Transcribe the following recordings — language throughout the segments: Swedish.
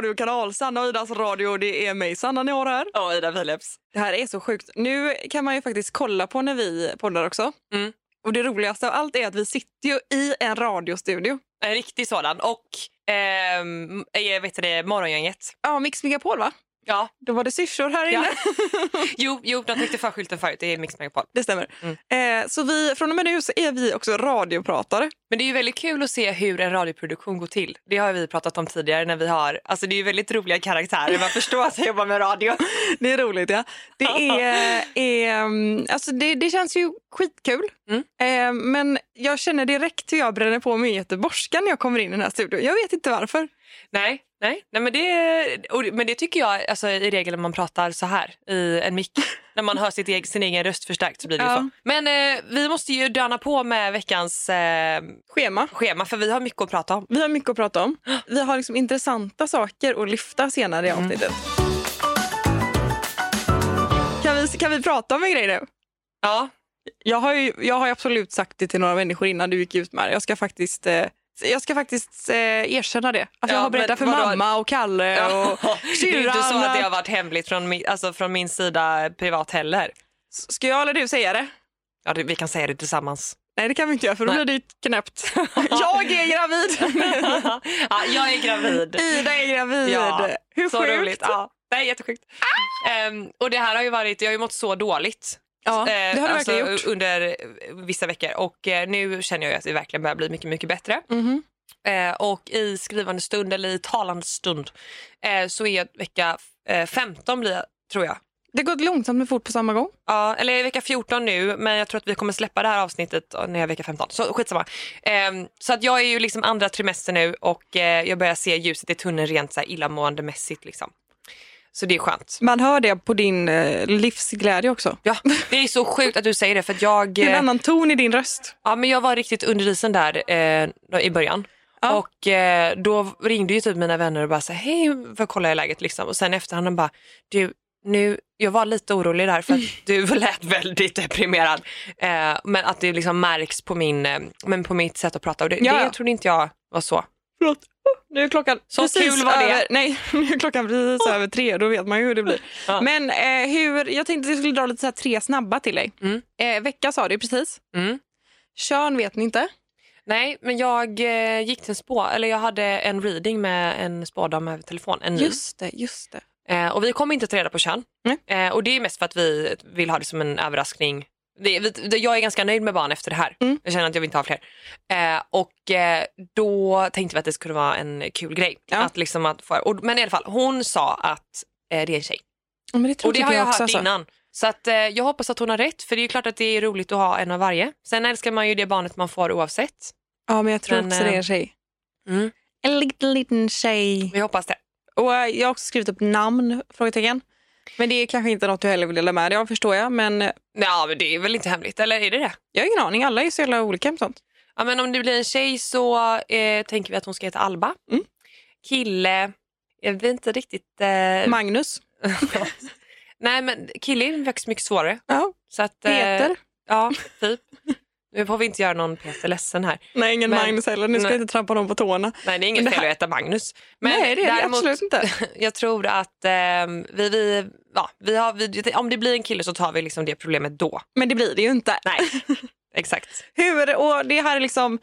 Radiokanal Sanna och Idas radio. Det är mig Sanna ni har här. Ja, Ida Philips. Det här är så sjukt. Nu kan man ju faktiskt kolla på när vi poddar också. Mm. Och det roligaste av allt är att vi sitter ju i en radiostudio. En riktig sådan. Och ehm, jag vet det, Morgongänget. Ja, Mix Megapol va? Ja. Då var det syrsor här inne. Jo, jo, de tryckte för skylten förut. Det är Mix Megapol. Det stämmer. Mm. Eh, så vi, från och med nu så är vi också radiopratare. Men det är ju väldigt kul att se hur en radioproduktion går till. Det har vi pratat om tidigare när vi har, alltså det är ju väldigt roliga karaktärer. Man förstår att jag jobbar med radio. Det är roligt ja. Det, är, är, mm, alltså det, det känns ju skitkul. Mm. Eh, men jag känner direkt hur jag bränner på min göteborgska när jag kommer in i den här studion. Jag vet inte varför. Nej, nej, nej men, det, men det tycker jag alltså, i regel när man pratar så här i en mick. När man hör sitt egen, sin egen röst förstärkt så blir det Ja. så. Men eh, vi måste ju döna på med veckans eh, Schema. schema för vi har mycket att prata om. Vi har mycket att prata om. Vi har liksom intressanta saker att lyfta senare i avsnittet. Kan, vi, kan vi prata om en grej nu? Ja, Jag har, ju, jag har absolut sagt det till några människor innan du gick ut med det. Jag ska faktiskt, eh, jag ska faktiskt eh, erkänna det. Att jag Ja, har berättat för vadå? mamma och Kalle och det är syrran. inte så att det har varit hemligt från min, alltså från min sida privat heller. Ska jag eller du säga det? Ja, det, vi kan säga det tillsammans. Nej det kan vi inte göra för då Nej. blir det knäppt. jag är gravid! ja, jag är gravid. Ida är gravid. Ja, Hur Så sjukt? roligt. Ja, det är jättesjukt. Ehm, och det här har ju varit, jag har ju mått så dåligt. Ja, eh, det har du alltså, verkligen gjort. Under eh, vissa veckor och eh, nu känner jag att det verkligen börjar bli mycket, mycket bättre. Eh, och i skrivande stund eller i talande stund så är jag vecka eh, 15 blir jag, tror jag. Det gått långsamt men fort på samma gång. Ja, eller jag är vecka 14 nu, men jag tror att vi kommer släppa det här avsnittet när jag är vecka 15. Så skitsamma. Ehm, så att jag är ju liksom andra trimester nu och jag börjar se ljuset i tunneln rent så här illamåendemässigt. Liksom. Så det är skönt. Man hör det på din eh, livsglädje också. Ja, det är så sjukt att du säger det för att jag, Det är en eh, annan ton i din röst. ja, men jag var riktigt under isen där eh, i början. Ja. Och eh, då ringde ju typ mina vänner och bara så hej, för att kolla läget liksom. Och sen efterhand de bara, du, nu, jag var lite orolig där för att du lät väldigt deprimerad. Eh, men att det liksom märks på, min, eh, men på mitt sätt att prata. Och det, ja. det trodde inte jag var så. Förlåt. Nu är klockan Så precis kul var det. Över, nej, nu är klockan precis över tre. Då vet man ju hur det blir. Ja. Men eh, hur, jag tänkte att jag skulle dra lite så här tre snabba till dig. Mm. Eh, vecka sa du precis. Mm. Kön vet ni inte. Nej, men jag eh, gick till en spå, eller jag hade en reading med en spådam över telefon. En. Just det, just det. Eh, och vi kommer inte ta reda på kön. Eh, och det är mest för att vi vill ha det som en överraskning. Det, jag är ganska nöjd med barn efter det här. Mm. Jag känner att jag vill inte ha fler. Eh, och eh, då tänkte vi att det skulle vara en kul grej. Ja. Att liksom att få, och, men i alla fall, hon sa att eh, det är en tjej. Men det Och det tycker har jag, också, hört alltså. innan. Så att, eh, jag hoppas att hon har rätt. För det är ju klart att det är roligt att ha en av varje. Sen älskar man ju det barnet man får oavsett. Ja, men jag tror Men, också det är eh, en tjej. Mm. En liten, liten tjej. Vi hoppas det. Och eh, jag har också skrivit upp namn, frågetecken. Men det är kanske inte något du heller vill dela med dig av, förstår jag. Men eh, Ja, men det är väl inte hemligt, eller är det det? jag har ingen aning, alla är så jävla olika med sånt. Ja, men om det blir en tjej så eh, tänker vi att hon ska heta Alba. Mm. Kille, jag vet inte riktigt. Eh, Magnus. nej men kille är faktiskt mycket svårare. Ja, Så att, eh, Peter. ja, typ. Nu får vi inte göra någon Peter ledsen här. Nej, ingen Men- Magnus heller. Nu ska Nej. jag inte trampa någon på tårna. Nej, det är inget det fel att heta Magnus. Men Nej, det är det däremot, absolut inte. Jag tror att eh, vi, vi, ja, vi har, vi, om det blir en kille så tar vi liksom det problemet då. Men det blir det ju inte. Nej, exakt. Hur, och det här är liksom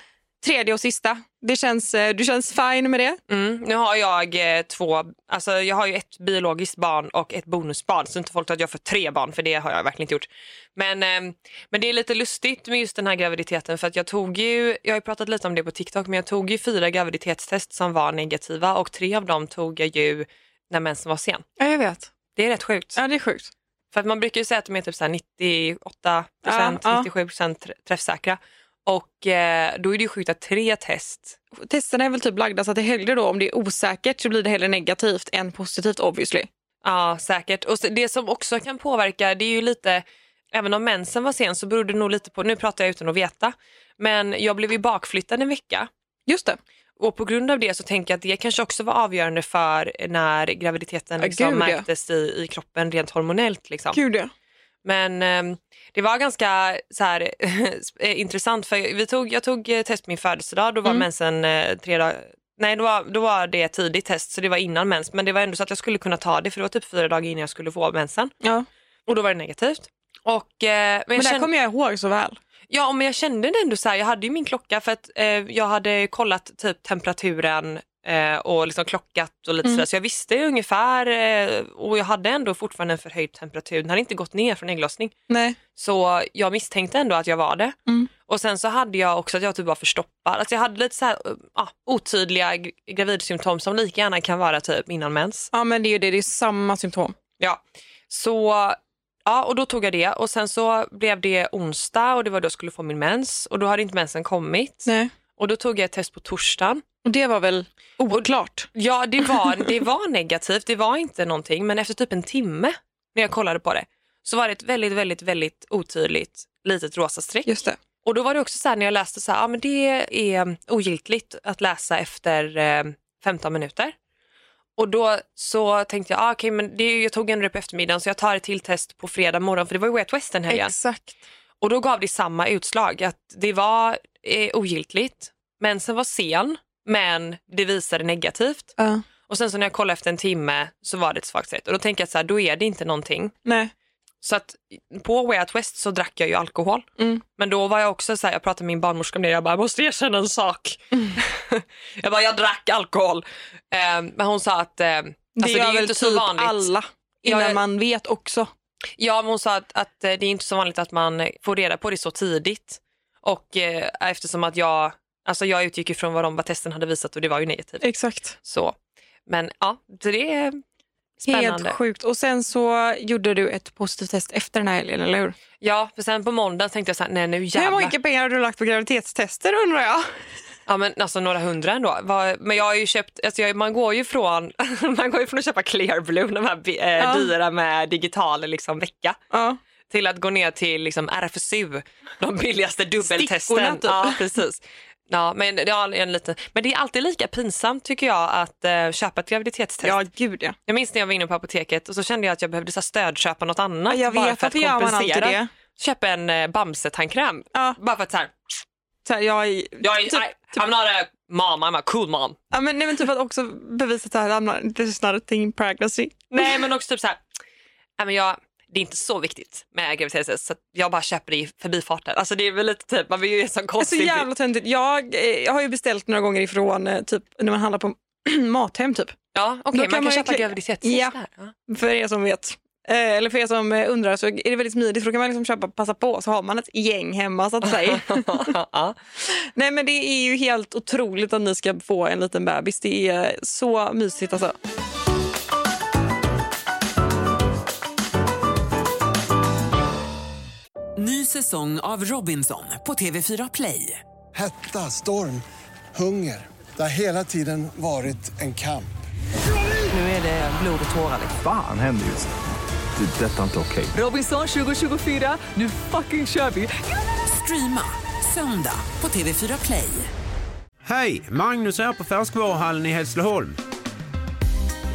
tredje och sista. Det känns, eh, du känns fine med det? Mm. Nu har jag eh, två, alltså jag har ju ett biologiskt barn och ett bonusbarn så inte folk tror att jag får tre barn för det har jag verkligen inte gjort. Men, eh, men det är lite lustigt med just den här graviditeten för att jag tog ju, jag har ju pratat lite om det på TikTok men jag tog ju fyra graviditetstest som var negativa och tre av dem tog jag ju när mensen var sen. Ja, jag vet. Det är rätt sjukt. Ja, det är sjukt. För att man brukar ju säga att de är typ så här 98 Ja, ja. 97% träffsäkra. Och eh, då är det ju sjukt att tre test Testerna är väl typ lagda så att det hellre då om det är osäkert så blir det hellre negativt än positivt obviously. Ja, säkert. Och det som också kan påverka, det är ju lite, även om mensen var sen så beror det nog lite på, nu pratar jag utan att veta, men jag blev ju bakflyttad en vecka. Just det. Och på grund av det så tänker jag att det kanske också var avgörande för när graviditeten Ja, liksom gud, ja. märktes i, i kroppen rent hormonellt. Liksom. Gud ja. Men ehm, det var ganska så här, eh, intressant för vi tog, jag tog eh, test på min födelsedag, då var Mm. mensen eh, tre dagar Nej, då var, då var det tidigt test, så det var innan mens. Men det var ändå så att jag skulle kunna ta det, för det var typ fyra dagar innan jag skulle få mensen. ja. Och då var det negativt. Och, eh, men Men det kände, kommer jag ihåg så väl. ja, men jag kände det ändå så här, jag hade ju min klocka för att eh, jag hade kollat typ temperaturen eh, och liksom klockat och lite Mm. sådär. Så jag visste ungefär eh, och jag hade ändå fortfarande en förhöjd temperatur. Den hade inte gått ner från ägglossning. Nej. Så jag misstänkte ändå att jag var det. Mm. Och sen så hade jag också att jag typ var förstoppad. Alltså jag hade lite så här, ah, otydliga gravidsymptom som lika gärna kan vara typ innan mens. Ja men det är ju det, det är samma symptom. Ja, så ja, och då tog jag det och sen så blev det onsdag och det var då jag skulle få min mens och då hade inte mensen kommit. Nej. Och då tog jag ett test på torsdagen. Och det var väl oklart? Ja, det var, det var negativt, det var inte någonting men efter typ en timme när jag kollade på det så var det ett väldigt, väldigt, väldigt otydligt litet rosa streck. Just det. Och då var det också så här när jag läste så här, ja men det är ogiltigt att läsa efter eh, 15 minuter. Och då så tänkte jag, ah, okej men det, jag tog ändå det på eftermiddagen så jag tar ett till test på fredag morgon för det var ju Way Out West den helgen. Exakt. Och då gav det samma utslag att det var eh, ogiltigt, mensen var sen men det visade negativt. Ja. Och sen så när jag kollade efter en timme så var det ett svagt streck och då tänker jag så här, då är det inte någonting. Nej. Så att på Way Out West så drack jag ju alkohol. Mm. Men då var jag också så här, jag pratade med min barnmorska om det, jag bara, jag måste erkänna en sak. jag bara, jag drack alkohol. Eh, men hon sa att, eh, Det alltså, gör ju väl inte typ så vanligt. alla innan Ja, jag- man vet också. Ja, men hon sa att, att eh, det är inte så vanligt att man får reda på det så tidigt. Och eh, eftersom att jag, alltså jag utgick ifrån vad, de, vad testen hade visat och det var ju negativt. Exakt. Så, men ja, det är spännande. Helt sjukt. Och sen så gjorde du ett positivt test efter den här helgen, eller hur? Ja, för sen på måndag tänkte jag så här, nej nu Hur jävlar. mycket pengar har du lagt på graviditetstester undrar jag? Ja men alltså några hundra ändå. Men jag har ju köpt, alltså jag, man går ju från man går ju från att köpa Clear Blue, de här eh, Ja. dyra med digital liksom, vecka, Ja. till att gå ner till liksom, RFSU, de billigaste dubbeltesten. Stickorna, typ. Ja, precis. Ja, men, ja, en liten, men det är alltid lika pinsamt tycker jag att eh, köpa ett graviditetstest. ja, gud ja. Jag minns när jag var inne på apoteket och så kände jag att jag behövde så här, stödköpa något annat. Jag bara vet, för att varför gör man alltid kompensera. det? Köpa en eh, Bamse-tandkräm. Ja. Bara för att så här, Så här, jag, är- jag är, typ, I, I'm not a mom, I'm a cool mom. ja, men, nej, men typ att också bevisa att det här I'm not, this is not a thing in pregnancy. Nej men också typ så här, nej, men jag, det är inte så viktigt med graviditetstest så jag bara köper det i förbifarten. Alltså det är väl lite typ, man vill ju göra en sån Det är så konstig... jävla töntigt. Jag, eh, jag har ju beställt några gånger ifrån eh, typ, när man handlar på Mathem typ. Ja okej Då man kan man köpa graviditetstest Ja. där. För er som vet. Eh, eller för er som undrar så är det väldigt smidigt för då kan man liksom köpa passa på så har man ett gäng hemma så att säga. Nej men det är ju helt otroligt att ni ska få en liten bebis. Det är så mysigt alltså. Säsong av Robinson på TV4 Play. Hetta, storm, hunger. Det har hela tiden varit en kamp. Nu är det blod och tårar. Fan händer just nu. Det. är Detta är inte okej. Robinson 2024, nu fucking kör vi! Streama söndag på TV4 Play. Hej! Magnus här på Färskvaruhallen i Hässleholm.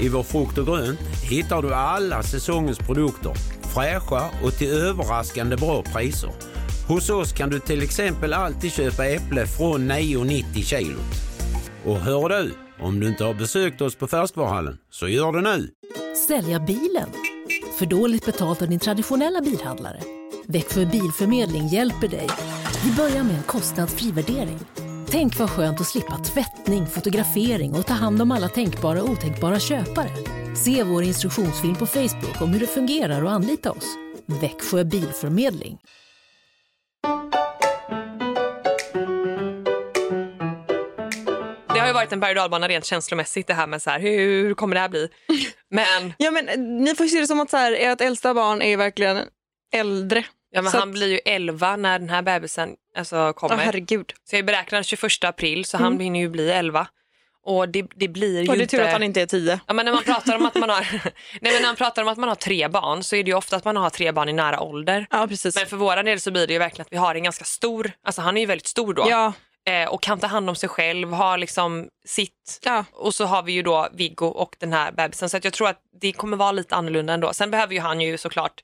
I vår frukt och grönt hittar du alla säsongens produkter. Fräscha och till överraskande bra priser. Hos oss kan du till exempel alltid köpa äpple från 9,90 kilot. Och hör du, om du inte har besökt oss på Färskvaruhallen, så gör det nu! Sälja bilen? För dåligt betalt av din traditionella bilhandlare? Växjö Bilförmedling hjälper dig. Vi börjar med en kostnadsfri värdering. Tänk vad skönt att slippa tvättning, fotografering och ta hand om alla tänkbara och otänkbara köpare. Se vår instruktionsfilm på Facebook om hur det fungerar och anlita oss. Växjö Bilförmedling. Det har ju varit en berg och rent känslomässigt det här med så här, hur kommer det här bli? Men, Ja, men eh, ni får se det som att så här, ert äldsta barn är verkligen äldre. ja, men Så han att- blir ju 11 när den här bebisen alltså, kommer. herregud. så jag beräknar 21 april så han hinner ju bli 11. Och det, det blir ju Och det är inte... tur att han inte är tio. Ja, men när man pratar om att man har Nej, men när man pratar om att man har tre barn så är det ju ofta att man har tre barn i nära ålder. Ja, precis. Men för våra del så blir det ju verkligen att vi har en ganska stor, alltså han är ju väldigt stor då Ja, eh, och kan ta hand om sig själv, har liksom sitt ja. och så har vi ju då Viggo och den här bebisen så att jag tror att det kommer vara lite annorlunda ändå. Sen behöver ju han ju såklart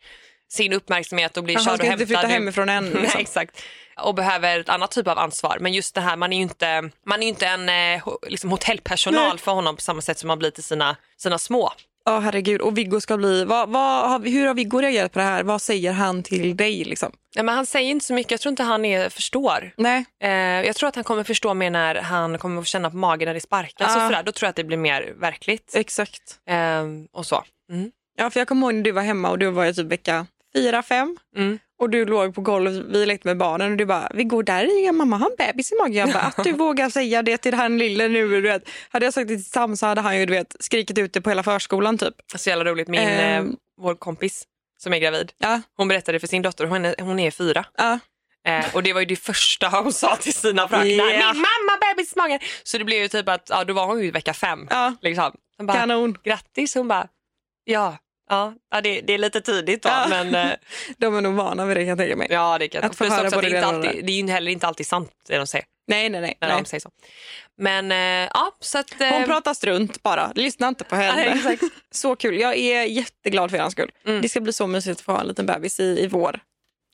sin uppmärksamhet och bli Han körd och ska inte hämtad. flytta hemifrån än. Nej, Liksom. exakt. Och behöver ett annat typ av ansvar. Men just det här, man är ju inte, man är inte en eh, liksom hotellpersonal Nej. för honom på samma sätt som man blir till sina, sina små. Ja, herregud. Och Viggo ska bli... Vad, vad, har- hur har Viggo reagerat på det här? Vad säger han till dig? Liksom? Ja, men han säger inte så mycket, jag tror inte han är, förstår. Nej. Eh, jag tror att han kommer förstå mer när han kommer att känna på magen när det sparkas. Och sådär. Då tror jag att det blir mer verkligt. Exakt. Eh, och så. Mm. Ja, för jag kommer ihåg när du var hemma och du var i typ vecka fyra, fem. Mm. Och du låg på golvet, vi lekte med barnen och du bara, vi går där i, mamma har en bebis i magen. Jag bara, att du vågar säga det till den lille nu. Du vet. Hade jag sagt det till Sam så hade han ju du vet, skrikit ut det på hela förskolan typ. Så jävla roligt. Min, Ehm. eh, vår kompis som är gravid, Ja, hon berättade för sin dotter, hon är, hon är fyra. ja. Eh, och det var ju det första hon sa till sina fröknar. Ja. Min mamma bebis i magen. Så det blev ju typ att, ja då var hon ju vecka fem. ja. Liksom. Hon bara, kanon. grattis. Hon bara, ja, ja, ja det, det är lite tidigt då. Ja. Men eh, De är nog vana vid det kan jag tänka mig. ja, det kan Att få Plus höra också att både det, det det alltid, det är ju heller inte alltid sant det de säger. Nej, nej, nej. När nej. de säger så. Men eh, ja, så att... eh, Hon pratar strunt bara. Lyssna inte på henne. Nej, exakt. Så kul. Jag är jätteglad för hans skull. Mm. Det ska bli så mysigt att få ha en liten bebis i, i vår.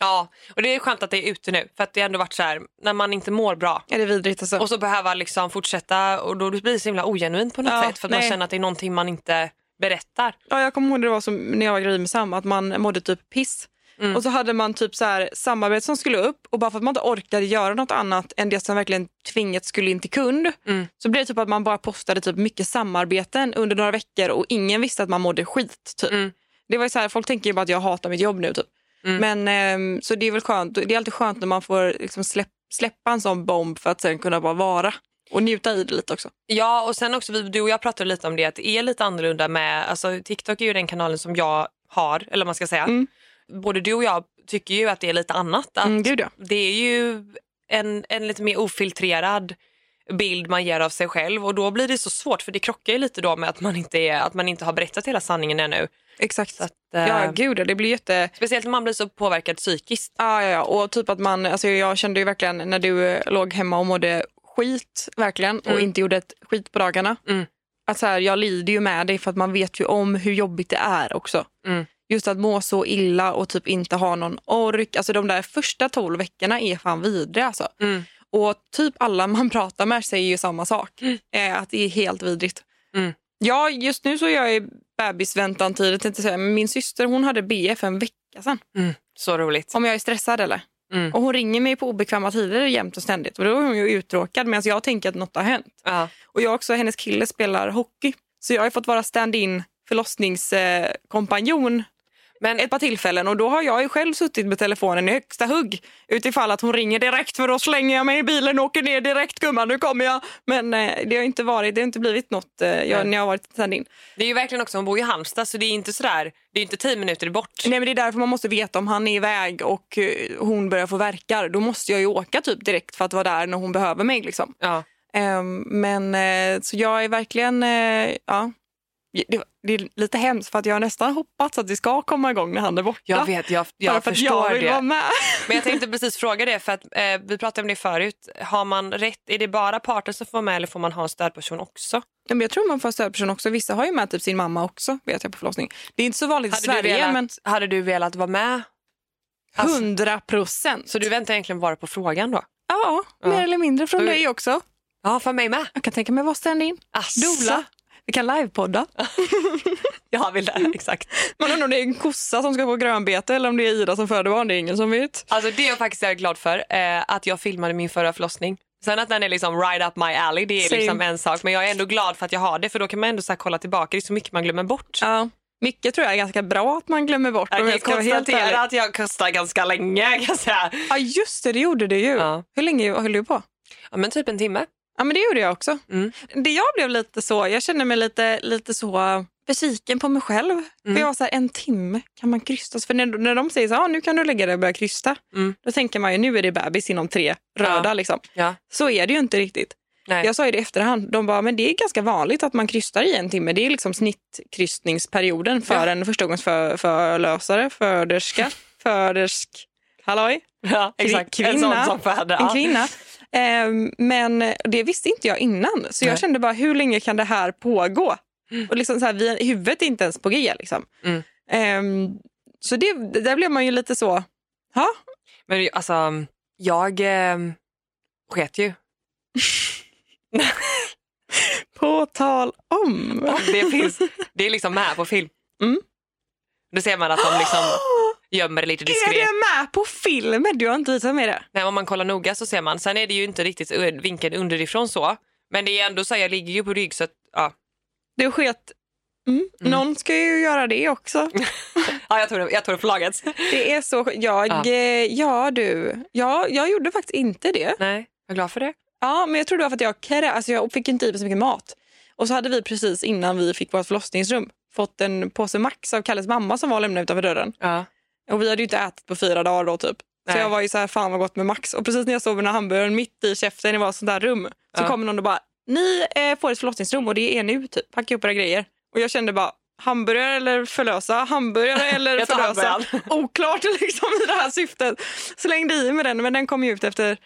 Ja, och det är skönt att det är ute nu. För att det har ändå varit så här, när man inte mår bra Är det vidrigt alltså? och så behöva liksom fortsätta och då blir det så himla ogenuint på något Ja, sätt. För att man nej. känner att det är någonting man inte berättar. Ja, jag kommer ihåg det var som när jag var gravid med Sam, att man mådde typ piss. Mm. Och så hade man typ så här samarbete som skulle upp och bara för att man inte orkade göra något annat än det som verkligen tvingat skulle in till kund Mm. så blev det typ att man bara postade typ mycket samarbeten under några veckor och ingen visste att man mådde skit. Typ. Mm. Det var så här, folk tänker ju bara att jag hatar mitt jobb nu. Typ. Mm. Men ehm, så det är väl skönt. Det är alltid skönt när man får liksom släpp, släppa en sån bomb för att sen kunna bara vara och njuta i det lite också. Ja, och sen också, vi, du och jag pratade lite om det, att det är lite annorlunda med, alltså TikTok är ju den kanalen som jag har, eller man ska säga. Mm. Både du och jag tycker ju att det är lite annat. Att Mm, gud ja. Det är ju en, en lite mer ofiltrerad bild man ger av sig själv och då blir det så svårt för det krockar ju lite då med att man inte, är, att man inte har berättat hela sanningen ännu. Exakt. Att, eh, Ja, gud det blir jätte... Speciellt när man blir så påverkad psykiskt. Ja, ja, ja. Och typ att man, alltså jag kände ju verkligen när du eh, låg hemma och mådde skit verkligen och Mm. inte gjorde ett skit på dagarna. Mm. Att så här, jag lider ju med dig för att man vet ju om hur jobbigt det är också. Mm. Just att må så illa och typ inte ha någon ork. Alltså de där första tolv veckorna är fan vidriga alltså. Mm. Och typ alla man pratar med säger ju samma sak. Eh, att det är helt vidrigt. Mm. Ja, just nu så är jag i bebisväntan tidigt. min syster hon hade BF en vecka sedan. Så roligt. Om jag är stressad eller? Mm. Och hon ringer mig på obekväma tider jämt och ständigt. Och då är hon ju uttråkad medan jag tänker att något har hänt. Ja. Och jag också, hennes kille spelar hockey. Så jag har fått vara stand-in förlossningskompanjon Men ett par tillfällen och då har jag ju själv suttit med telefonen i högsta hugg utifall att hon ringer direkt för då slänger jag mig i bilen och åker ner direkt gumman nu kommer jag. Men eh, det har inte varit, det har inte blivit något eh, jag, när jag har varit stand-in. det är ju verkligen också, hon bor i Halmstad så det är inte sådär, det är inte tio minuter bort. Nej men det är därför man måste veta om han är iväg och eh, hon börjar få verkar. Då måste jag ju åka typ direkt för att vara där när hon behöver mig liksom. Ja. Ehm, men eh, så jag är verkligen, eh, ja. Det, det är lite hemskt för att jag har nästan hoppats att det ska komma igång när han är borta. Jag vet, jag, jag att förstår jag det. vara med. Men jag tänkte precis fråga det, för att eh, vi pratade om det förut. Har man rätt, är det bara parter som får vara med eller får man ha en stödperson också? Ja, men jag tror man får stödperson också. Vissa har ju med typ sin mamma också vet jag på förlossning. Det är inte så vanligt i Hade, du Sverige velat, men hade du velat vara med? Alltså, 100 procent. Så du väntar egentligen bara på frågan då? Ja, Ja. mer eller mindre från Då- dig också. Ja, för mig med. Jag kan tänka mig att vara stand-in. Asså. Vi kan livepodda. Jag vill det, exakt. Man undrar om det är en kossa som ska få grönbete eller om det är Ida som föder barn. Det är ingen som vet. Alltså det är jag faktiskt väldigt glad för, eh, att jag filmade min förra förlossning. Sen att den är liksom right up my alley, det är Same. liksom en sak. Men jag är ändå glad för att jag har det, för då kan man ändå så kolla tillbaka. Det är så mycket man glömmer bort. Ja. Mycket tror jag är ganska bra att man glömmer bort. Jag kan konstatera att jag kostar ganska länge kan jag säga. Ja just det, det gjorde det ju. Ja. Hur länge höll du på? Ja, men typ en timme. Ja men det gjorde jag också. Mm. Det jag blev lite så, jag känner mig lite, lite så besviken på mig själv. För jag var så här, en timme kan man krysta. För när, när de säger så här, ah, nu kan du lägga dig och börja krysta. Mm. Då tänker man ju, nu är det bebis inom tre röda. Ja. Liksom. Ja. Så är det ju inte riktigt. Nej. Jag sa ju det i efterhand. De bara, men det är ganska vanligt att man krystar i en timme. Det är liksom snittkrystningsperioden för Ja. en förstagångsförlösare, föderska, födersk, halloj, Ja, exakt. En Kvinna. sån som föder. en kvinna. Ehm, men det visste inte jag innan. Så jag Nej. kände bara, hur länge kan det här pågå? Och liksom så här, vi, huvudet är inte ens på G. Liksom. Mm. Ehm, så det, där blev man ju lite så, ja, Men alltså, jag eh, sket ju. på tal om. Det, finns, det är liksom med på film. Mm. Då ser man att de liksom gömmer det lite Är diskret. det med på filmen? Du har inte visat mig det. Nej, om man kollar noga så ser man. Sen är det ju inte riktigt vinkeln underifrån så. Men det är ändå så, jag ligger ju på rygg så att, ja. Du sket. Mm. Någon ska ju göra det också. ja jag, tog det, jag tog det laget. Det är så. Jag, Ja. ja. ja du. Ja, jag gjorde faktiskt inte det. Nej, jag är glad för det. Ja, men jag tror det var för att jag, krä- alltså jag fick inte i mig så mycket mat. Och så hade vi precis innan vi fick vårt förlossningsrum fått en påse Max av Kalles mamma som var lämnad utanför dörren. Ja. Och vi hade ju inte ätit på fyra dagar då typ. Så Nej. jag var ju så här, fan vad gott med Max. Och precis när jag med den här hamburgaren mitt i käften i var sånt där rum så Ja. kommer någon och bara, ni eh, får ett förlossningsrum och det är nu typ. Packa upp era grejer. Och jag kände bara, hamburgare eller förlösa? Hamburgare eller Jag förlösa? Oklart liksom i det här syftet. Slängde i med den men den kom ju ut efter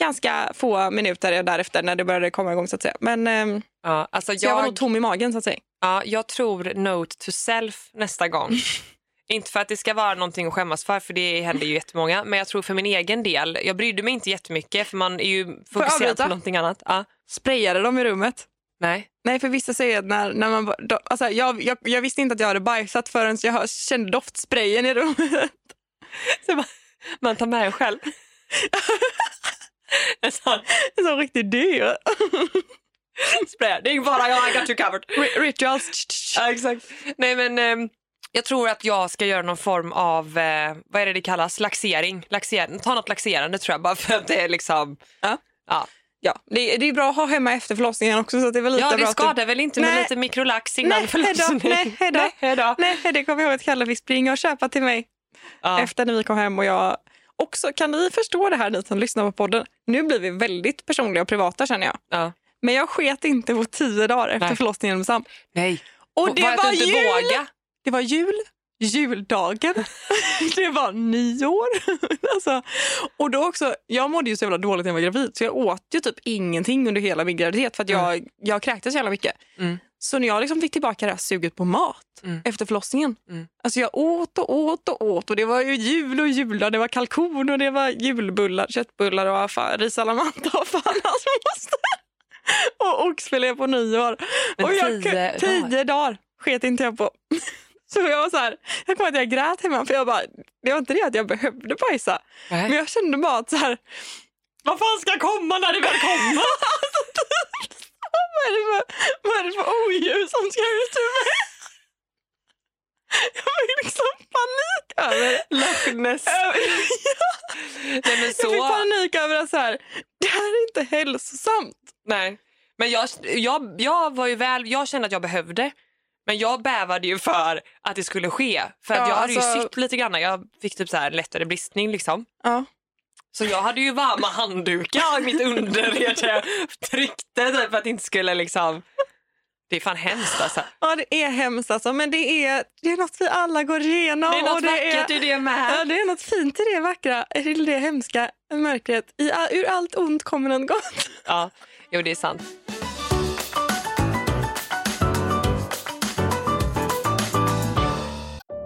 ganska få minuter därefter när det började komma igång så att säga. Men ehm, Ja, alltså så jag var jag, nog tom i magen så att säga. ja, jag tror note to self nästa gång. inte för att det ska vara någonting att skämmas för, för det händer ju jättemånga. Men jag tror för min egen del, jag brydde mig inte jättemycket för man är ju fokuserad på någonting annat. Ja. Sprayade de i rummet? Nej. Nej, för vissa säger att när, när man... Då, alltså, jag, jag, jag visste inte att jag hade bajsat förrän jag hör- kände doftsprayen i rummet. Så man, man tar med en själv. en sån En sån riktigt dyr. spray. Det är bara jag, I got you covered. Ri- Rituals. Ja, exakt. Nej, men ehm, jag tror att jag ska göra någon form av, eh, vad är det det kallas, laxering. laxering. Ta något laxerande tror jag, bara för att det är liksom... Ja. Ja, Ja, det, det är bra att ha hemma efter förlossningen också. Så det är väl lite ja det skadar väl inte med Nej. lite mikrolax innan Nej, hejdå, förlossning? nej, hejdå. Nej, hejdå. Nej, det kommer jag ihåg att Kalle fick springa och köpa till mig Ja. efter när vi kom hem. Och jag också, kan ni förstå det här ni som lyssnar på podden? Nu blir vi väldigt personliga och privata känner jag. Ja. Men jag sket inte på tio dagar efter Nej. förlossningen med Sam. Nej. Och det var var jul! våga? Det var jul, juldagen, det var nyår. alltså, och då också, jag mådde ju så jävla dåligt när jag var gravid så jag åt ju typ ingenting under hela min graviditet för att jag, jag kräktes så jävla mycket. Mm. Så när jag liksom fick tillbaka det här suget på mat Mm. efter förlossningen. Mm. Alltså jag åt och åt och åt och det var ju jul och jular, det var kalkon och det var julbullar, köttbullar och fan, risalamanda och fan moster. Och oxfilé på nyår. Men och jag, tio dagar? tio dagar sket inte jag på. Så jag var så här, jag kommer att jag grät hemma för jag bara, det var inte det att jag behövde bajsa. Nej. Men jag kände bara att så här, vad fan ska komma när det väl kommer? vad, är det för, vad är det för odjur som ska ut ur mig? Jag fick liksom panik över Loch Ness. Nej, men Jag fick så... panik över att så här, det här är inte hälsosamt. Nej. Men jag, jag, jag var ju väl, jag kände att jag behövde. Men jag bävade ju för att det skulle ske. För att Ja, jag hade ju alltså- sytt lite grann. Jag fick typ så här lättare bristning liksom. Ja. Så jag hade ju varma handdukar i mitt underrede. Jag tryckte typ för att det inte skulle liksom... Det är fan hemskt alltså. Ja, det är hemskt alltså, men det är, det är något vi alla går igenom. Det är något och det vackert i det med. Ja, det är något fint i det vackra, i det hemska mörkret. I, ur allt ont kommer något gott. Ja, jo det är sant.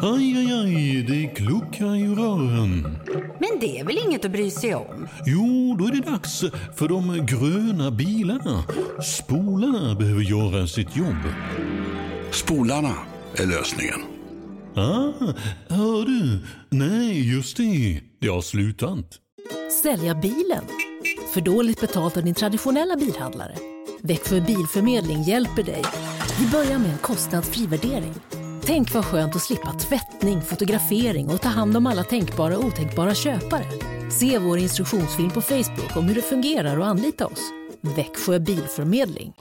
Aj, aj, aj, det kluckar i rören. Men det är väl inget att bry sig om? Jo, då är det dags för de gröna bilarna. Spolarna behöver göra sitt jobb. Spolarna är lösningen. Ah, hör du? Nej, just det. Det har slutat. Sälja bilen? För dåligt betalt av din traditionella bilhandlare? Växjö Bilförmedling hjälper dig. Vi börjar med en kostnadsfri värdering. Tänk vad skönt att slippa tvättning, fotografering och ta hand om alla tänkbara och otänkbara köpare. Se vår instruktionsfilm på Facebook om hur det fungerar och anlita oss. Växjö Bilförmedling.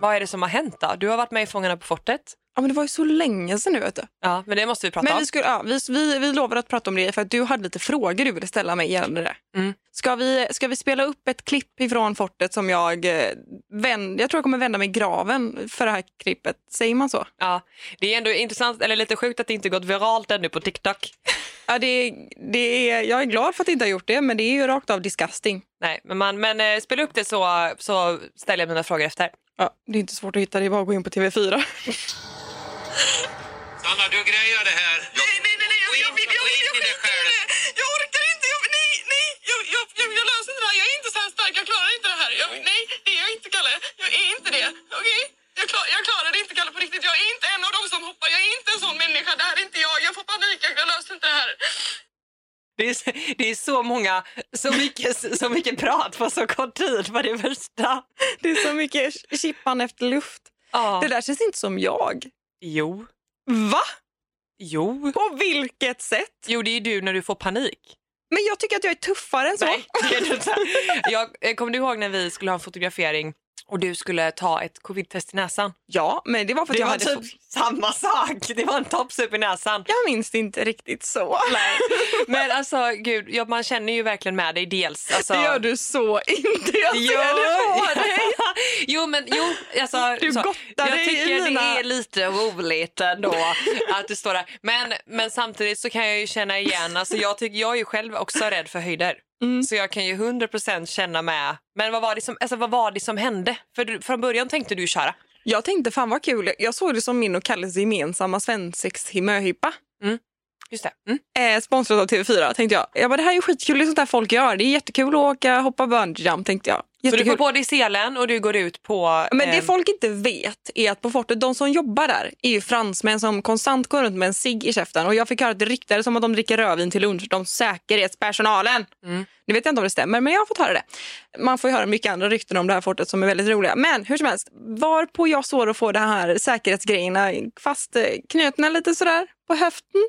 Vad är det som har hänt då? Du har varit med i Fångarna på fortet. Ja, men det var ju så länge sedan nu. Vet du. Ja, men det måste vi prata Men om. vi, skulle, ja, vi, vi, vi lovade att prata om det för att du hade lite frågor du ville ställa mig gällande det. Mm. Ska, vi, ska vi spela upp ett klipp ifrån fortet som jag eh, vänd, jag tror jag kommer vända mig i graven för det här klippet. Säger man så? Ja, det är ändå intressant, eller lite sjukt att det inte gått viralt ännu på TikTok. Ja, det, det är, jag är glad för att det inte har gjort det, men det är ju rakt av disgusting. Nej, men, man, men eh, spela upp det så, så ställer jag mina frågor efter. Ja, det är inte svårt att hitta, det är bara att gå in på TV4. Sanna, du grejar det här. Nej, nej, nej, nej. Jag, jag, jag, jag, jag, jag, jag orkar inte. Jag, nej, nej. Jag, jag, jag, jag löser inte det här. Jag är inte så här stark. Jag klarar inte det här. Jag, nej, det är jag inte, Kalle. Jag är inte det. Okej? Jag, klar, jag klarar det inte, Kalle, på riktigt. Jag är inte en av dem som hoppar. Jag är inte en sån människa. Det här är inte jag. Jag får panik. Jag, jag löser inte det här. Det är, det är så många, så mycket, så mycket prat på så kort tid på det första. Det är så mycket chippan efter luft. Ja. Det där känns inte som jag. Jo. Va? Jo. På vilket sätt? Jo, det är du när du får panik. Men jag tycker att jag är tuffare än så. Nej. Jag, eh, kommer du ihåg när vi skulle ha en fotografering och du skulle ta ett covid-test i näsan? Ja, men det var för att Det jag var hade typ samma sak. Det var en tops upp i näsan. Jag minns det inte riktigt så. Nej. Men alltså, gud, ja, man känner ju verkligen med dig dels. Alltså, Det gör du så inte. Jag Jo, ser det på dig. jo, men jo, alltså, Du så, jag dig tycker mina- det är lite roligt ändå att du står där. Men, men samtidigt så kan jag ju känna igen, alltså, jag, tycker, jag är ju själv också rädd för höjder. Mm. Så jag kan ju 100% känna med. Men vad var det som, alltså, vad var det som hände? För du, från början tänkte du köra. Jag tänkte fan vad kul. Jag såg det som min och Kalles gemensamma svensexhimöhippa. Just det. Mm. Eh, sponsrat av TV4 tänkte jag. Jag bara, det här är ju skitkul, det är sånt där folk gör. Det är jättekul att åka, hoppa bungee jump tänkte jag. Så du Jättekul. får på dig selen och du går ut på... Men det eh, folk inte vet är att på fortet, de som jobbar där är ju fransmän som konstant går runt med en cigg i käften. Och jag fick höra att det ryktades som att de dricker rödvin till lunch, de säkerhetspersonalen. Mm. Nu vet jag inte om det stämmer, men jag har fått höra det. Man får ju höra mycket andra rykten om det här fortet som är väldigt roliga. Men hur som helst, varpå jag står och får de här säkerhetsgrejerna fast eh, knutna lite sådär på höften.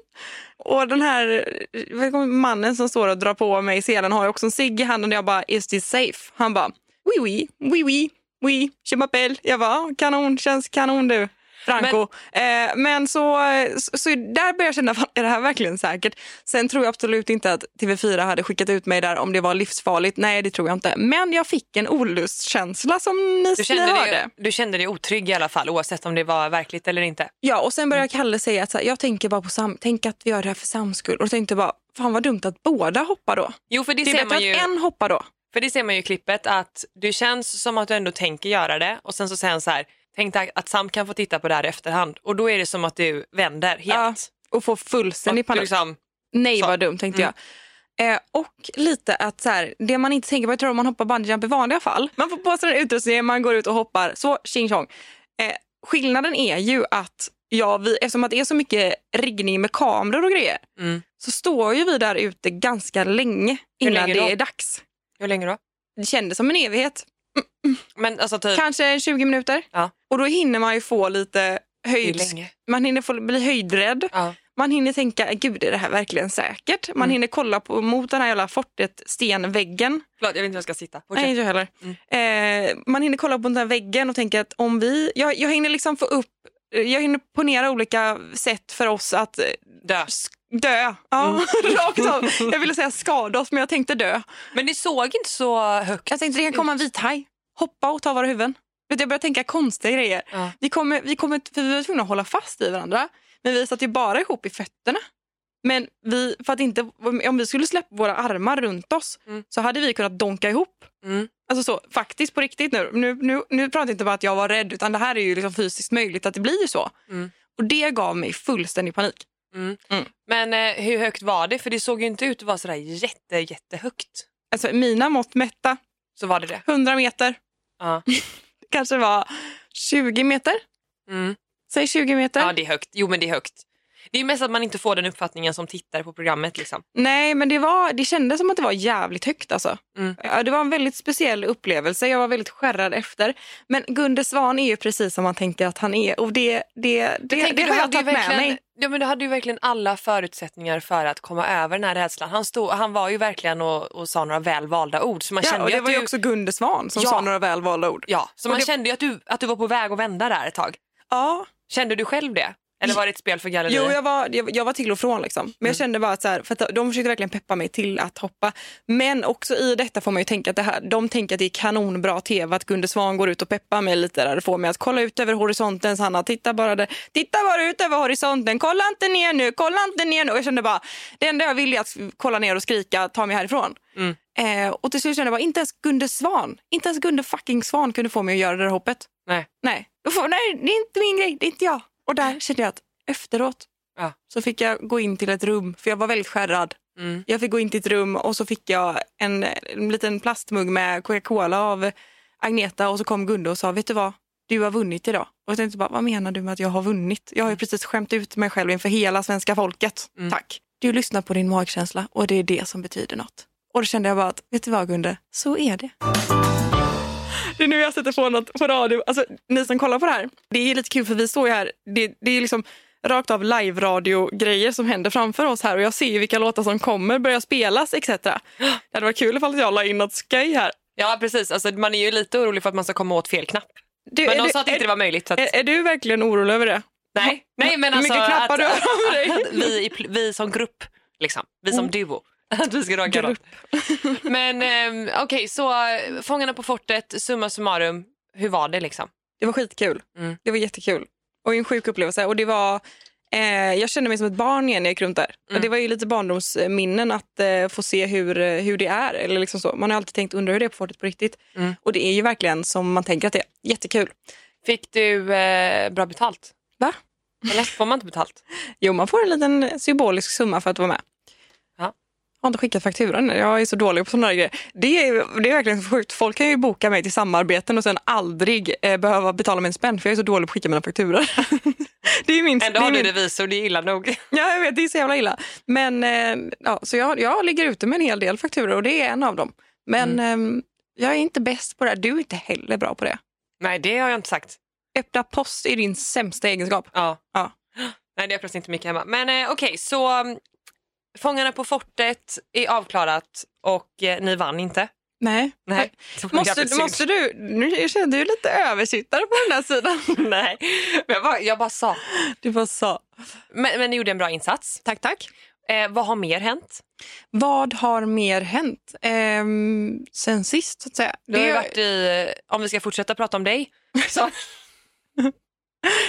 Och den här eh, mannen som står och drar på mig i selen har ju också en cigg i handen och jag bara, is this safe? Han bara, oui oui, oui oui, oui, je m'appelle. Jag bara, kanon, känns kanon du. Franco. Men, eh, men så, så, så där började jag känna, fan, är det här verkligen säkert? Sen tror jag absolut inte att TV4 hade skickat ut mig där om det var livsfarligt. Nej, det tror jag inte. Men jag fick en olustkänsla som ni, du, ni kände hörde. dig, du kände dig otrygg i alla fall oavsett om det var verkligt eller inte. Ja, och sen började Kalle säga att här, jag tänker bara på sam tänk att vi gör det här för Sams skull. Och då tänkte jag bara, fan vad dumt att båda hoppar då. Jo, för det, Det är ser bättre man ju... att en hoppar då. För det ser man ju i klippet att du känns som att du ändå tänker göra det och sen så säger han så här, tänk att Sam kan få titta på det här i efterhand och då är det som att du vänder helt. Ja, och får fullständig panik. liksom, Nej så. vad dumt tänkte Mm. jag. Eh, och lite att så här, det man inte tänker på, jag tror om man hoppar bungyjump i vanliga fall. Man får på sig den utrustningen, man går ut och hoppar, så tjing tjong. Eh, skillnaden är ju att ja, vi, eftersom att det är så mycket riggning med kameror och grejer Mm. så står ju vi där ute ganska länge innan länge det är dags. Hur länge då? Det kändes som en evighet. Men alltså typ, Kanske 20 minuter. Ja. Och då hinner man ju få lite höjd... Man hinner få bli höjdrädd. Ja. Man hinner tänka, gud är det här verkligen säkert? Man Mm. hinner kolla på, mot den här jävla fortet, stenväggen. Förlåt, jag vet inte var jag ska sitta. Nej, Fortsätt. inte jag heller. Mm. Eh, man hinner kolla på den här väggen och tänka att om vi... Jag, jag hinner liksom få upp... Jag hinner ponera olika sätt för oss att eh, Dö. Dö. Ja, Mm. rakt av. Jag ville säga skada oss, men jag tänkte dö. Men det såg inte så högt Jag tänkte det kan komma en vithaj, hoppa och ta våra huvuden. Vet du, Jag började tänka konstiga grejer. Ja. Vi, kommer, vi, kommer, för vi var tvungna att hålla fast i varandra, men vi satt ju bara ihop i fötterna. Men vi, för att inte, om vi skulle släppa våra armar runt oss Mm. så hade vi kunnat donka ihop. Mm. Alltså så, faktiskt på riktigt nu. Nu, nu, nu pratar jag inte bara att jag var rädd utan det här är ju liksom fysiskt möjligt att det blir så. Mm. Och det gav mig fullständig panik. Mm. Mm. Men eh, hur högt var det? För det såg ju inte ut att vara sådär jätte, jättehögt. Alltså mina mått mätta, Så var det det. 100 meter. Ja. Kanske var 20 meter. Mm. Säg 20 meter. ja, det är högt. Jo, men det är högt. Det är mest att man inte får den uppfattningen som tittar på programmet. Liksom. Nej, men det, var, det kändes som att det var jävligt högt. Alltså. Mm. Det var en väldigt speciell upplevelse. Jag var väldigt skärrad efter. Men Gunde Svan är ju precis som man tänker att han är. Och det, det, det, tänker, det har jag tagit med mig. Ja, men du hade ju verkligen alla förutsättningar för att komma över den här rädslan. Han, stod, han var ju verkligen och, och sa några väl valda ord. Så man Ja, kände och det var ju du, också Gunde Svan som Ja. sa några välvalda ord. Ja, så Och man det- kände ju att du, att du var på väg att vända där ett tag. Ja, Kände du själv det? Eller var det ett spel för galleriet? Jo, jag var, jag, jag var till och från. Liksom. Men Mm. jag kände bara att, så här, för att de försökte verkligen peppa mig till att hoppa. Men också i detta får man ju tänka att det här, de tänker att det är kanonbra tv att Gunde Svan går ut och peppar mig lite där. Det får mig att kolla ut över horisonten. Sanna, titta bara, där. titta bara ut över horisonten. Kolla inte ner nu, kolla inte ner nu. Och jag kände bara, det enda jag ville är att kolla ner och skrika, ta mig härifrån. Mm. Eh, och till slut kände jag bara, inte ens Gunde Svan, inte ens Gunde fucking Svan kunde få mig att göra det där hoppet. Nej. Nej, nej det är inte min grej, det är inte jag. Och där kände jag att efteråt Ja. så fick jag gå in till ett rum, för jag var väldigt skärrad. Mm. Jag fick gå in till ett rum och så fick jag en, en liten plastmugg med Coca-Cola av Agneta och så kom Gunde och sa, vet du vad? Du har vunnit idag. Och jag tänkte bara, vad menar du med att jag har vunnit? Jag har ju precis skämt ut mig själv inför hela svenska folket. Mm. Tack. Du lyssnar på din magkänsla och det är det som betyder något. Och då kände jag bara att, vet du vad Gunde? Så är det. Det är nu jag sätter på något på radio. Alltså, ni som kollar på det här, det är lite kul för vi står ju här. Det, det är liksom rakt av live-radio-grejer som händer framför oss här och jag ser ju vilka låtar som kommer börja spelas etc. Det hade varit kul ifall jag la in något skoj här. Ja, precis. Alltså, man är ju lite orolig för att man ska komma åt fel knapp. Du, Men de du- sa att inte är- det var möjligt. Att... Är, är du verkligen orolig över det? Nej, nej men alltså mycket knappar att, du har att, att vi, vi som grupp, liksom. vi som Mm. duo. Att vi ska raka Grupp. något. Men ehm, okej, så eh, Fångarna på fortet, summa summarum, hur var det liksom? Det var skitkul. Mm. Det var jättekul. Och en sjuk upplevelse. Och det var, eh, jag kände mig som ett barn igen när jag gick runt där. Mm. Det var ju lite barndomsminnen att eh, få se hur, eh, hur det är. Eller liksom så. Man har alltid tänkt undra hur det är på fortet på riktigt. Mm. Och det är ju verkligen som man tänker att det är. Jättekul. Fick du eh, bra betalt? Va? Eller får man inte betalt? Jo, man får en liten symbolisk summa för att vara med. Har inte skickat fakturan. Jag är så dålig på sådana grejer. Det är, det är verkligen så sjukt. Folk kan ju boka mig till samarbeten och sen aldrig eh, behöva betala mig en spänn för jag är så dålig på att skicka mina fakturor. det är min, Ändå det är har du min, revisor, det är illa nog. Ja, jag vet. Det är så jävla illa. Men eh, ja, så jag, jag ligger ute med en hel del fakturor och det är en av dem. Men Mm. eh, jag är inte bäst på det här. Du är inte heller bra på det. Nej, det har jag inte sagt. Öppna post är din sämsta egenskap. Ja. Ja. Nej, det är förresten inte mycket hemma. Men eh, okej, så um, Fångarna på fortet är avklarat och eh, ni vann inte. Nej. Nej. Måste, måste du, nu kände ju lite översittare på den här sidan. Nej, men jag bara, jag bara sa. Du bara sa. Men, men ni gjorde en bra insats. Tack, tack. Eh, vad har mer hänt? Vad har mer hänt ehm, sen sist? Så att säga? Du har ju varit i, om vi ska fortsätta prata om dig, så,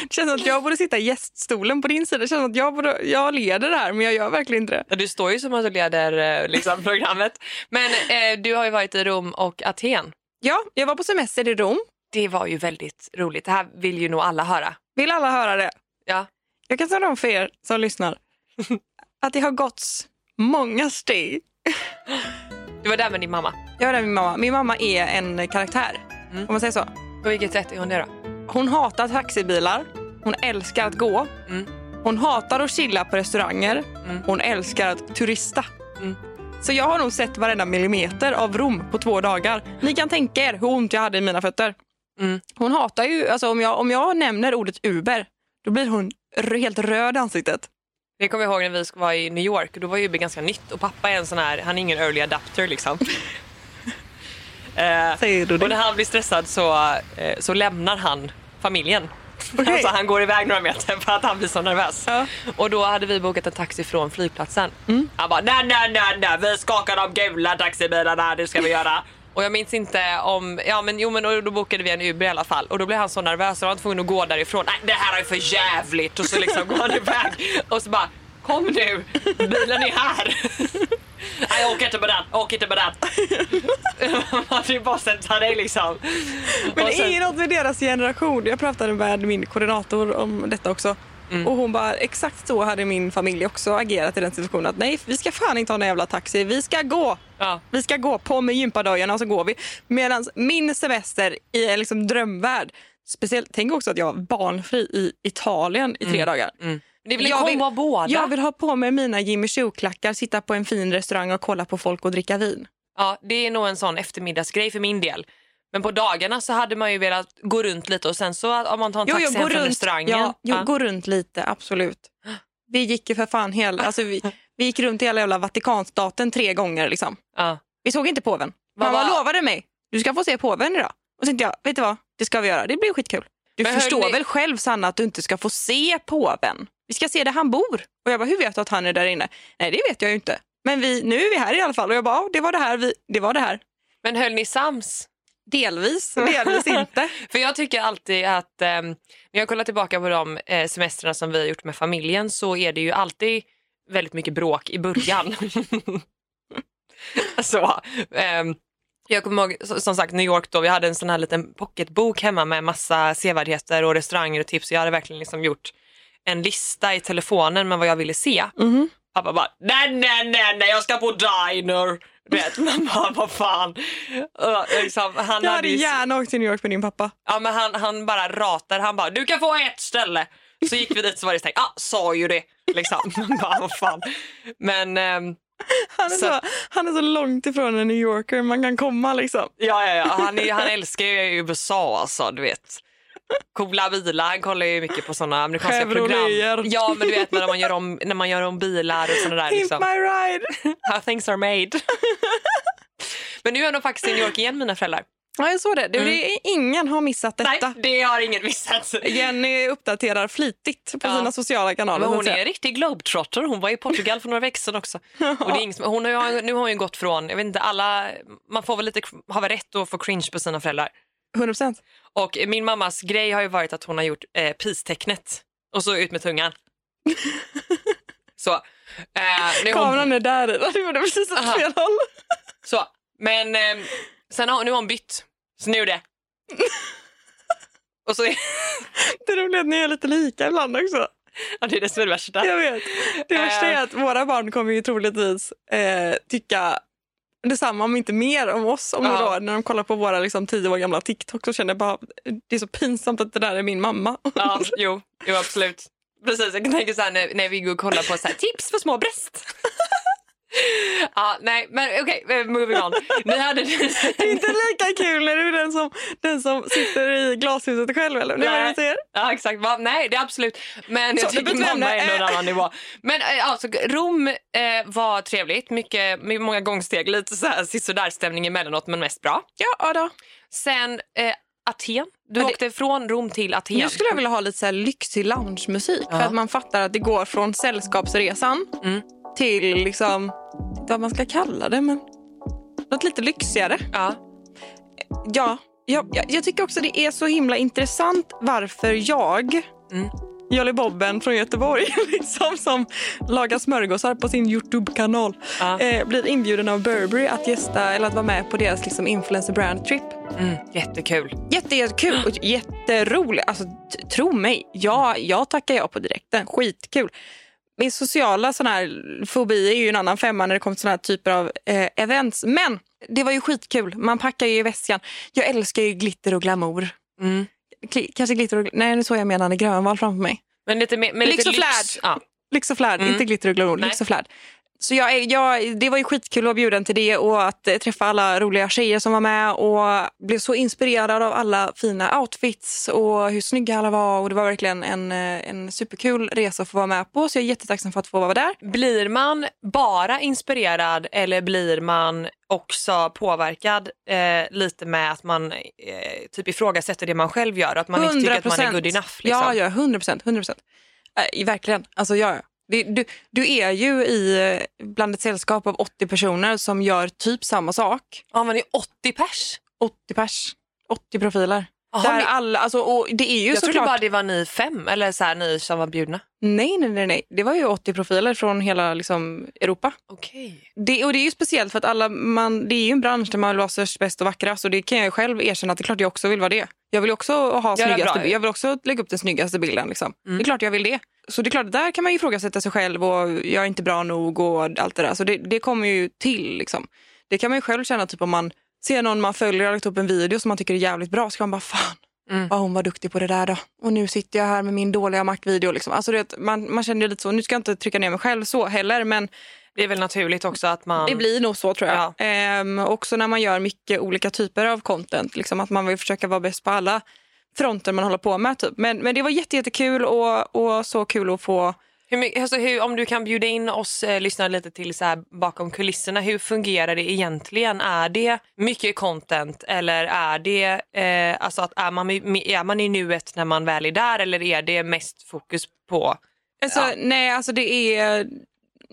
det känns som att jag borde sitta i gäststolen på din sida. Det känns som att jag, borde, jag leder det här, men jag gör verkligen inte det. du står ju som att du leder eh, liksom, programmet. Men eh, du har ju varit i Rom och Aten. Ja, jag var på semester i Rom. Det var ju väldigt roligt. Det här vill ju nog alla höra. Vill alla höra det? Ja. Jag kan tala om för er som lyssnar att det har gått många steg. Du var där med din mamma. Jag var där med min mamma. Min mamma är en karaktär, Mm. om man säger så. På vilket sätt är hon det då? Hon hatar taxibilar. Hon älskar att gå. Mm. Hon hatar att chilla på restauranger. Mm. Hon älskar att turista. Mm. Så jag har nog sett varenda millimeter av Rom på två dagar. Ni kan tänka er hur ont jag hade i mina fötter. Mm. Hon hatar ju, alltså om jag, om jag nämner ordet Uber, då blir hon helt röd i ansiktet. Det kommer jag ihåg när vi var i New York. Då var Uber ganska nytt och pappa är en sån här, han är ingen early adapter liksom. eh, och när han blir stressad så, eh, så lämnar han familjen. Okej. Alltså han går iväg några meter för att han blir så nervös. Ja. Och då hade vi bokat en taxi från flygplatsen. Mm. Han bara nej, nej, nej, nej, vi skakar de gula taxibilarna, det ska vi göra. Och jag minns inte om, ja men jo men då då bokade vi en Uber i alla fall och då blev han så nervös och han var tvungen att gå därifrån. Nej det här är för jävligt och så liksom går han iväg och så bara kom nu, bilen är här. Nej jag åker inte med den, åker inte med den. Man är bara sätta dig liksom. Men det är något med deras generation. Jag pratade med min koordinator om detta också. Mm. Och hon bara, exakt så hade min familj också agerat i den situationen. Att nej, vi ska fan inte ha någon jävla taxi. Vi ska gå. Ja. Vi ska gå på med gympadojorna och så går vi. Medan min semester i en liksom drömvärld, speciellt, tänk också att jag var barnfri i Italien i tre dagar. Mm. Det en Jag av båda? Jag vill ha på mig mina Jimmy Choo-klackar, sitta på en fin restaurang och kolla på folk och dricka vin. Ja, det är nog en sån eftermiddagsgrej för min del. Men på dagarna så hade man ju velat gå runt lite och sen så om man tar en Jo, taxi jag hem går från runt, restaurangen. ja, jo, ja. gå runt lite, absolut. Vi gick ju för fan hela, alltså vi, vi gick runt i hela jävla Vatikanstaten tre gånger. Liksom. Ja. Vi såg inte påven. Mamma var- lovade mig, du ska få se påven idag. Och så tänkte jag, vet du vad, det ska vi göra, det blir skitkul. Du Men förstår hörni- väl själv Sanna att du inte ska få se påven? Vi ska se där han bor. Och jag bara, hur vet du att han är där inne? Nej det vet jag ju inte. Men vi, nu är vi här i alla fall. Och jag bara, ja, det var det här. Vi, det var det här. Men höll ni sams? Delvis, delvis inte. För jag tycker alltid att ehm, när jag kollar tillbaka på de eh, semestrarna som vi har gjort med familjen så är det ju alltid väldigt mycket bråk i början. så, ehm, jag kommer ihåg som sagt New York då, vi hade en sån här liten pocketbok hemma med massa sevärdheter och restauranger och tips. Jag hade verkligen liksom gjort en lista i telefonen med vad jag ville se. Mhm. Pappa bara, nej, nej, nej, nej, jag ska på diner. Du vet, bara, vad fan. Och liksom, han Jag hade ju- gärna åkt till New York med din pappa. Ja, men han, han bara ratar. Han bara, du kan få ett ställe. Så gick vi dit så var det stängt. Ah, sa ju det. Liksom. Man bara, vad fan. Men ehm, Han är Så- så, han är så långt ifrån en New Yorker man kan komma. Liksom. ja, ja, ja. Han, är, han älskar ju USA alltså, du vet. Coola bilar, han kollar ju mycket på såna amerikanska Chevroleter. program. Ja, men du vet när man gör om, när man gör om bilar och sådana där. Himp Liksom. my ride. How things are made. men nu är de faktiskt i New York igen, mina föräldrar. Ja, jag såg det. det, det är, ingen har missat detta. Nej, det har ingen missat. Jenny uppdaterar flitigt på Ja. sina sociala kanaler. Men hon är en riktig globetrotter. Hon var i Portugal för några veckor sedan också. Och det är ingen som, hon har, nu har hon ju gått från, jag vet inte, alla, man får väl lite, har väl rätt att få cringe på sina föräldrar. 100%. Och min mammas grej har ju varit att hon har gjort eh, peace-tecknet och så ut med tungan. så. Eh, är hon, Kameran är där. Du gjorde precis åt fel håll. så. Men eh, sen har, nu har hon bytt. Så nu är det. och så är, Det är roligt att ni är lite lika ibland också. ja, det är det som är det värsta. Jag vet. Det värsta Eh. är att våra barn kommer ju troligtvis eh, tycka detsamma, om inte mer, om oss om några Ja. år. När de kollar på våra liksom, tio år gamla TikTok så känner jag bara det är så pinsamt att det där är min mamma. Ja, jo, jo absolut. Precis, jag tänka så här när, när vi går och kollar på så här, tips för små bröst. ja, nej, men okej, okay, moving on. Ni hade... Det är inte lika kul när du är den som, den som sitter i glashuset själv eller? Är det Nej. du säger? Ja, exakt. Va? Nej, det är absolut. Men Så, jag tycker mamma är ämne. en Eh. annan nivå. Men eh, alltså, Rom eh, var trevligt. Mycket, många gångsteg, lite så här sisådär stämning emellanåt, men mest bra. Ja, då. Sen eh, Aten. Du Men det- åkte från Rom till Aten. Nu skulle jag vilja ha lite så här lyxig loungemusik för att man fattar att det går från sällskapsresan Mm. Till liksom, vad man ska kalla det, men något lite lyxigare. Ja. Ja, jag, jag, tycker också det är så himla intressant varför jag, Mm. Jolly Bobben från Göteborg, liksom, som lagar smörgåsar på sin Youtube-kanal, Ja. eh, blir inbjuden av Burberry att gästa eller att vara med på deras liksom, influencer brand trip. Mm, jättekul. Jätte, jättekul och jätteroligt. Alltså, tro mig, jag, jag tackar ja på direkten. Skitkul. Min sociala sån här fobi är ju en annan femma när det kommer till såna här typer av eh, events. Men det var ju skitkul. Man packar ju i väskan. Jag älskar ju glitter och glamour. Mm. Kanske glitter och... Nej, nu såg jag Anne Grönvall framför mig. Men lite, mer- men Lyx lite och flärd. Ja. Lyx och flärd, Mm. inte glitter och glamour. Nej. Lyx och flärd. Så jag, jag, det var ju skitkul att vara bjuden till det och att eh, träffa alla roliga tjejer som var med och blev så inspirerad av alla fina outfits och hur snygga alla var. Och Det var verkligen en, eh, en superkul resa att få vara med på så jag är jättetacksam för att få vara där. Blir man bara inspirerad eller blir man också påverkad eh, lite med att man eh, typ ifrågasätter det man själv gör? Att man inte tycker att man är good enough? Liksom? Ja, ja, 100 procent. 100 procent. Äh, verkligen. Alltså, ja. Det, du, du är ju i bland ett sällskap av 80 personer som gör typ samma sak. ja, man är 80 pers. 80 pers. 80 profiler. Jaha, Där men- alla, alltså, och det är ju Jag trodde såklart... bara det var ni fem eller så här, ni som var bjudna. Nej, nej, nej, nej. Det var ju 80 profiler från hela liksom, Europa. Okej. Det, och det är ju speciellt för att alla, man, det är ju en bransch där man vill vara störst, bäst och vackrast. Och det kan jag själv erkänna att det är klart jag också vill vara det. Jag vill också ha snyggaste, bra. jag vill också lägga upp den snyggaste bilden. Liksom. Mm. Det är klart jag vill det. Så det är klart, där kan man ju ifrågasätta sig själv och jag är inte bra nog och allt det där. Så det, det kommer ju till. Liksom. Det kan man ju själv känna typ om man ser någon man följer har lagt upp en video som man tycker är jävligt bra. Så kan man bara, fan, Mm. Vad hon var duktig på det där då. Och nu sitter jag här med min dåliga Mac-video. Liksom. Alltså, du vet, man, man känner ju lite så, nu ska jag inte trycka ner mig själv så heller men Det är väl naturligt också att man... det blir nog så tror jag. Ehm, också när man gör mycket olika typer av content. Liksom att man vill försöka vara bäst på alla fronter man håller på med. Typ. Men, men det var jätte, jättekul och, och så kul att få Hur, mycket- alltså hur, om du kan bjuda in oss eh, lyssnare lite till så här bakom kulisserna, hur fungerar det egentligen? Är det mycket content eller är det eh, alltså att är man, är man i nuet när man väl är där eller är det mest fokus på Alltså, Ja. Nej, alltså det är...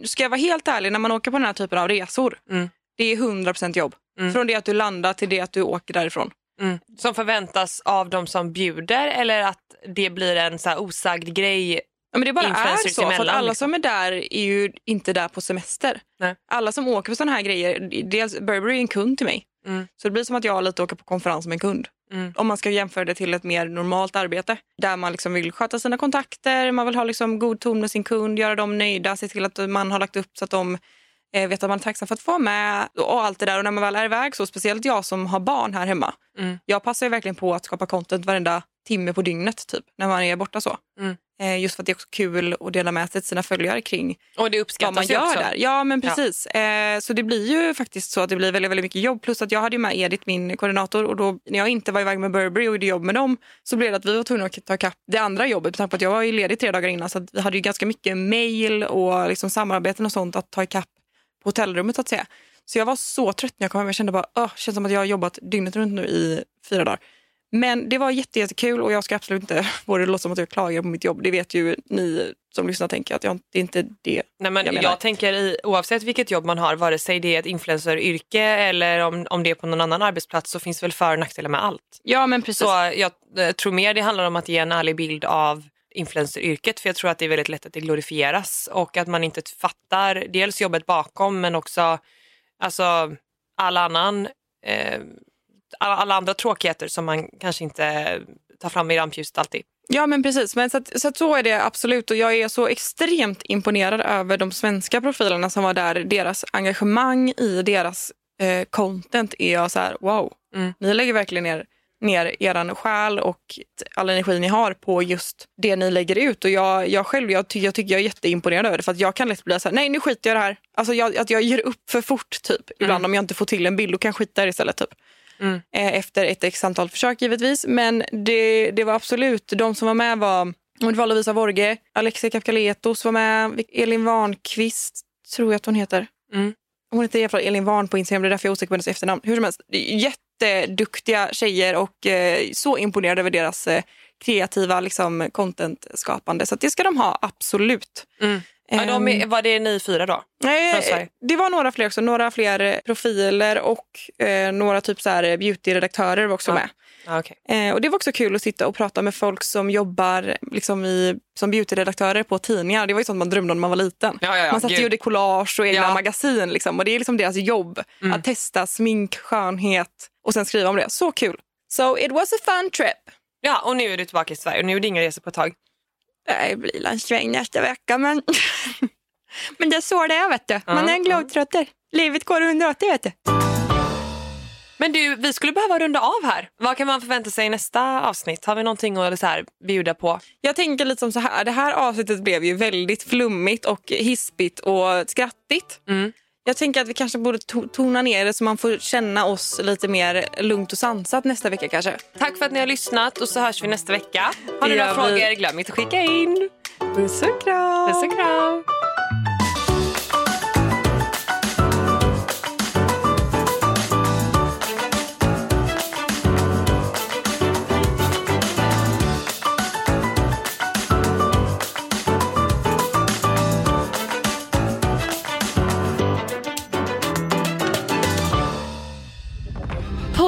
Ska jag vara helt ärlig, när man åker på den här typen av resor, Mm. det är 100% jobb. Mm. Från det att du landar till det att du åker därifrån. Mm, som förväntas av de som bjuder eller att det blir en så osagd grej? Ja, men det bara är så, för emellan, alla liksom. som är där är ju inte där på semester. Nej. Alla som åker på sådana här grejer, dels Burberry är en kund till mig. Mm. Så det blir som att jag lite åker på konferens med en kund. Mm. Om man ska jämföra det till ett mer normalt arbete. Där man liksom vill sköta sina kontakter, man vill ha liksom god ton med sin kund, göra dem nöjda, se till att man har lagt upp så att de eh, vet att man är tacksam för att få med och allt det där. Och när man väl är iväg så, speciellt jag som har barn här hemma. Mm. Jag passar verkligen på att skapa content varenda timme på dygnet typ, när man är borta så. Mm. Eh, just för att det är också kul att dela med sig till sina följare kring Och det vad uppskattas man ju gör också. där. Ja men precis. Eh, så det blir ju faktiskt så att det blir väldigt, väldigt mycket jobb. Plus att jag hade med Edith, min koordinator och då när jag inte var iväg med Burberry och gjorde jobb med dem så blev det att vi var tvungna att ta ikapp det andra jobbet. Med tanke på att jag var ju ledig tre dagar innan så vi hade ju ganska mycket mail och liksom samarbeten och sånt att ta ikapp på hotellrummet så att säga. Så jag var så trött när jag kom hem. Jag kände bara, öh, känns som att jag har jobbat dygnet runt nu i fyra dagar. Men det var jätte, jättekul och jag ska absolut inte få det att låta som att jag klagar på mitt jobb. Det vet ju ni som lyssnar tänker att jag, det är inte det Nej, men jag jag, menar. tänker i, oavsett vilket jobb man har, vare sig det är ett influenceryrke eller om, om det är på någon annan arbetsplats så finns väl för och nackdelar med allt. Ja men precis. Så jag eh, tror mer det handlar om att ge en ärlig bild av influenceryrket för jag tror att det är väldigt lätt att det glorifieras och att man inte fattar dels jobbet bakom men också alltså, all annan, eh, alla, alla andra tråkigheter som man kanske inte tar fram i rampljuset alltid. Ja men precis, men så, att, så, att så är det absolut och jag är så extremt imponerad över de svenska profilerna som var där. Deras engagemang i deras eh, content är jag så här wow. Mm. Ni lägger verkligen ner, ner eran själ och all energi ni har på just det ni lägger ut och jag, jag själv jag, ty, jag tycker jag är jätteimponerad över det för att jag kan lätt bli så här nej nu skiter jag i det här. Alltså jag, att jag ger upp för fort typ ibland om jag inte får till en bild och kan skita i det istället typ. Mm. Eh, efter ett x antal försök givetvis. Men det, det var absolut, de som var med var det var Lovisa Vorge, Alexia Kapkaletos var med, Elin Warnqvist tror jag att hon heter. Mm. Hon heter i alla fall Elin Warn på Instagram, det är därför jag är osäker på hennes efternamn. Hur som helst, jätteduktiga tjejer och eh, så imponerad över deras eh, kreativa liksom, content-skapande. Så det ska de ha, absolut. Mm. Ja, de är, var det ni fyra då? Nej, det var några fler också. Några fler eh, profiler och eh, några typ så här beauty-redaktörer var också Ja. med. Ja, okej. Eh, och det var också kul att sitta och prata med folk som jobbar liksom i, som beauty-redaktörer på tidningar. Det var ju sånt man drömde om när man var liten. Ja, man satt och gjorde collage och egna magasin. Liksom, och det är liksom deras jobb. Mm. Att testa smink, skönhet och sen skriva om det. Så kul. So it was a fun trip. Ja, och nu är du tillbaka i Sverige och nu är det inga resor på ett tag. Det blir en sväng nästa vecka men, men det är så det är vet du. Man är en globetrotter. Livet går 180 vet du. Men du, vi skulle behöva runda av här. Vad kan man förvänta sig i nästa avsnitt? Har vi någonting att så här, bjuda på? Jag tänker lite som så här. Det här avsnittet blev ju väldigt flummigt och hispigt och skrattigt. Mm. Jag tänker att vi kanske borde to- tona ner det så man får känna oss lite mer lugnt och sansat nästa vecka kanske. Tack för att ni har lyssnat och så hörs vi nästa vecka. Har ni några frågor, glöm inte att skicka in. Puss och kram! Puss och kram!